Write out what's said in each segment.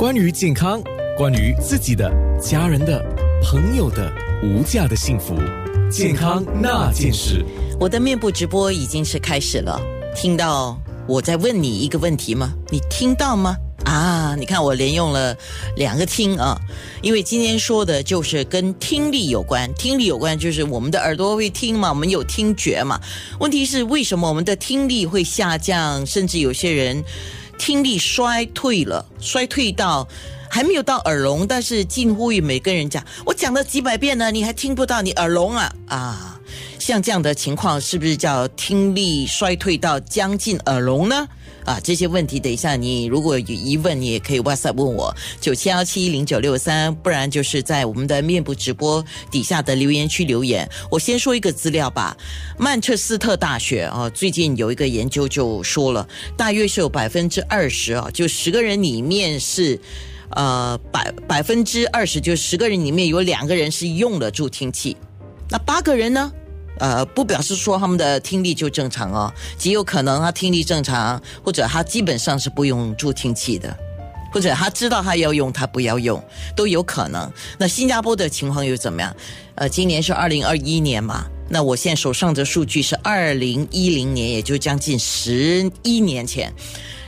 关于健康，关于自己的、家人的、朋友的无价的幸福，健康那件事。我的面部直播已经是开始了，听到我在问你一个问题吗？你听到吗？啊，你看我连用了两个听啊，因为今天说的就是跟听力有关，听力有关就是我们的耳朵会听嘛，我们有听觉嘛。问题是为什么我们的听力会下降，甚至有些人听力衰退了，衰退到还没有到耳聋，但是近乎于每个人讲，我讲了几百遍了，你还听不到，你耳聋啊啊！像这样的情况，是不是叫听力衰退到将近耳聋呢？啊，这些问题，等一下你如果有疑问，你也可以 WhatsApp 问我九七幺七零九六三，不然就是在我们的面部直播底下的留言区留言。我先说一个资料吧，曼彻斯特大学啊，最近有一个研究就说了，大约是有百分之二十啊，就十个人里面是，呃，百百分之二十，就十个人里面有两个人是用了助听器，那八个人呢？呃，不表示说他们的听力就正常哦，极有可能他听力正常，或者他基本上是不用助听器的，或者他知道他要用，他不要用，都有可能。那新加坡的情况又怎么样？呃，今年是二零二一年嘛，那我现在手上的数据是二零一零年，也就将近十一年前，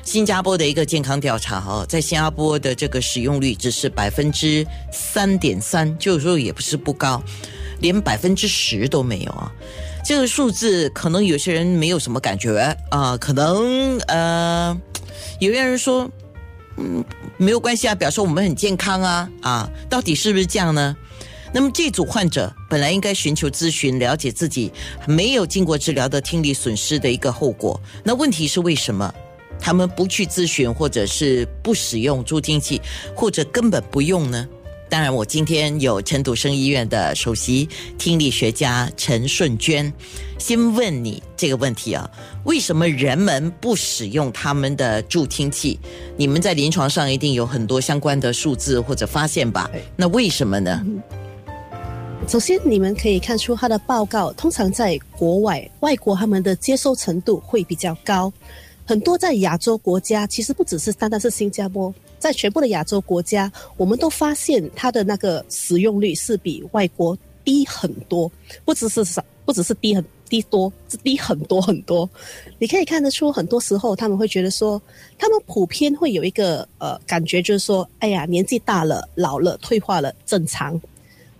新加坡的一个健康调查哈，在新加坡的这个使用率只是百分之三点三，就是说也不是不高。连百分之十都没有啊！这个数字可能有些人没有什么感觉啊，可能呃，有些人说，嗯，没有关系啊，表示我们很健康啊啊，到底是不是这样呢？那么这组患者本来应该寻求咨询，了解自己没有经过治疗的听力损失的一个后果。那问题是为什么他们不去咨询，或者是不使用助听器，或者根本不用呢？当然，我今天有陈笃生医院的首席听力学家陈顺娟，先问你这个问题啊：为什么人们不使用他们的助听器？你们在临床上一定有很多相关的数字或者发现吧？那为什么呢？首先，你们可以看出他的报告，通常在国外，外国他们的接受程度会比较高。很多在亚洲国家，其实不只是单单是新加坡。在全部的亚洲国家，我们都发现它的那个使用率是比外国低很多，不只是少，不只是低很低多，是低很多很多。你可以看得出，很多时候他们会觉得说，他们普遍会有一个呃感觉，就是说，哎呀，年纪大了，老了，退化了，正常。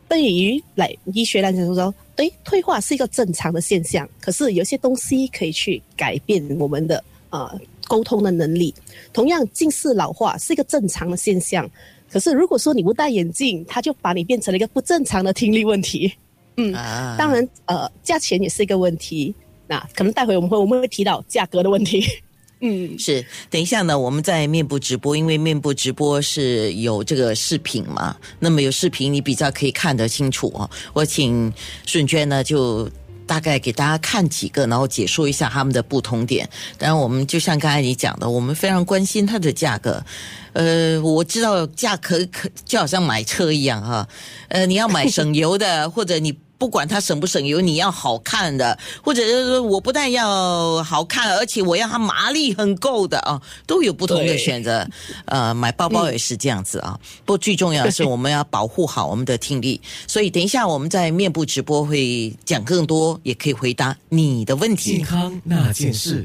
对于来医学来讲说，对，退化是一个正常的现象，可是有些东西可以去改变我们的啊。沟通的能力，同样近视老化是一个正常的现象。可是如果说你不戴眼镜，它就把你变成了一个不正常的听力问题。嗯，当然，呃，价钱也是一个问题。那可能待会我们会我们会提到价格的问题。嗯，是。等一下呢，我们在面部直播，因为面部直播是有这个视频嘛，那么有视频你比较可以看得清楚哦。我请顺娟呢就。大概给大家看几个，然后解说一下他们的不同点。当然，我们就像刚才你讲的，我们非常关心它的价格。呃，我知道价格可就好像买车一样哈。呃，你要买省油的，或者你。不管它省不省油，你要好看的，或者是说我不但要好看，而且我要它麻力很够的啊，都有不同的选择。呃，买包包也是这样子啊。不过最重要的是我们要保护好我们的听力。所以等一下我们在面部直播会讲更多，也可以回答你的问题。健康那件事。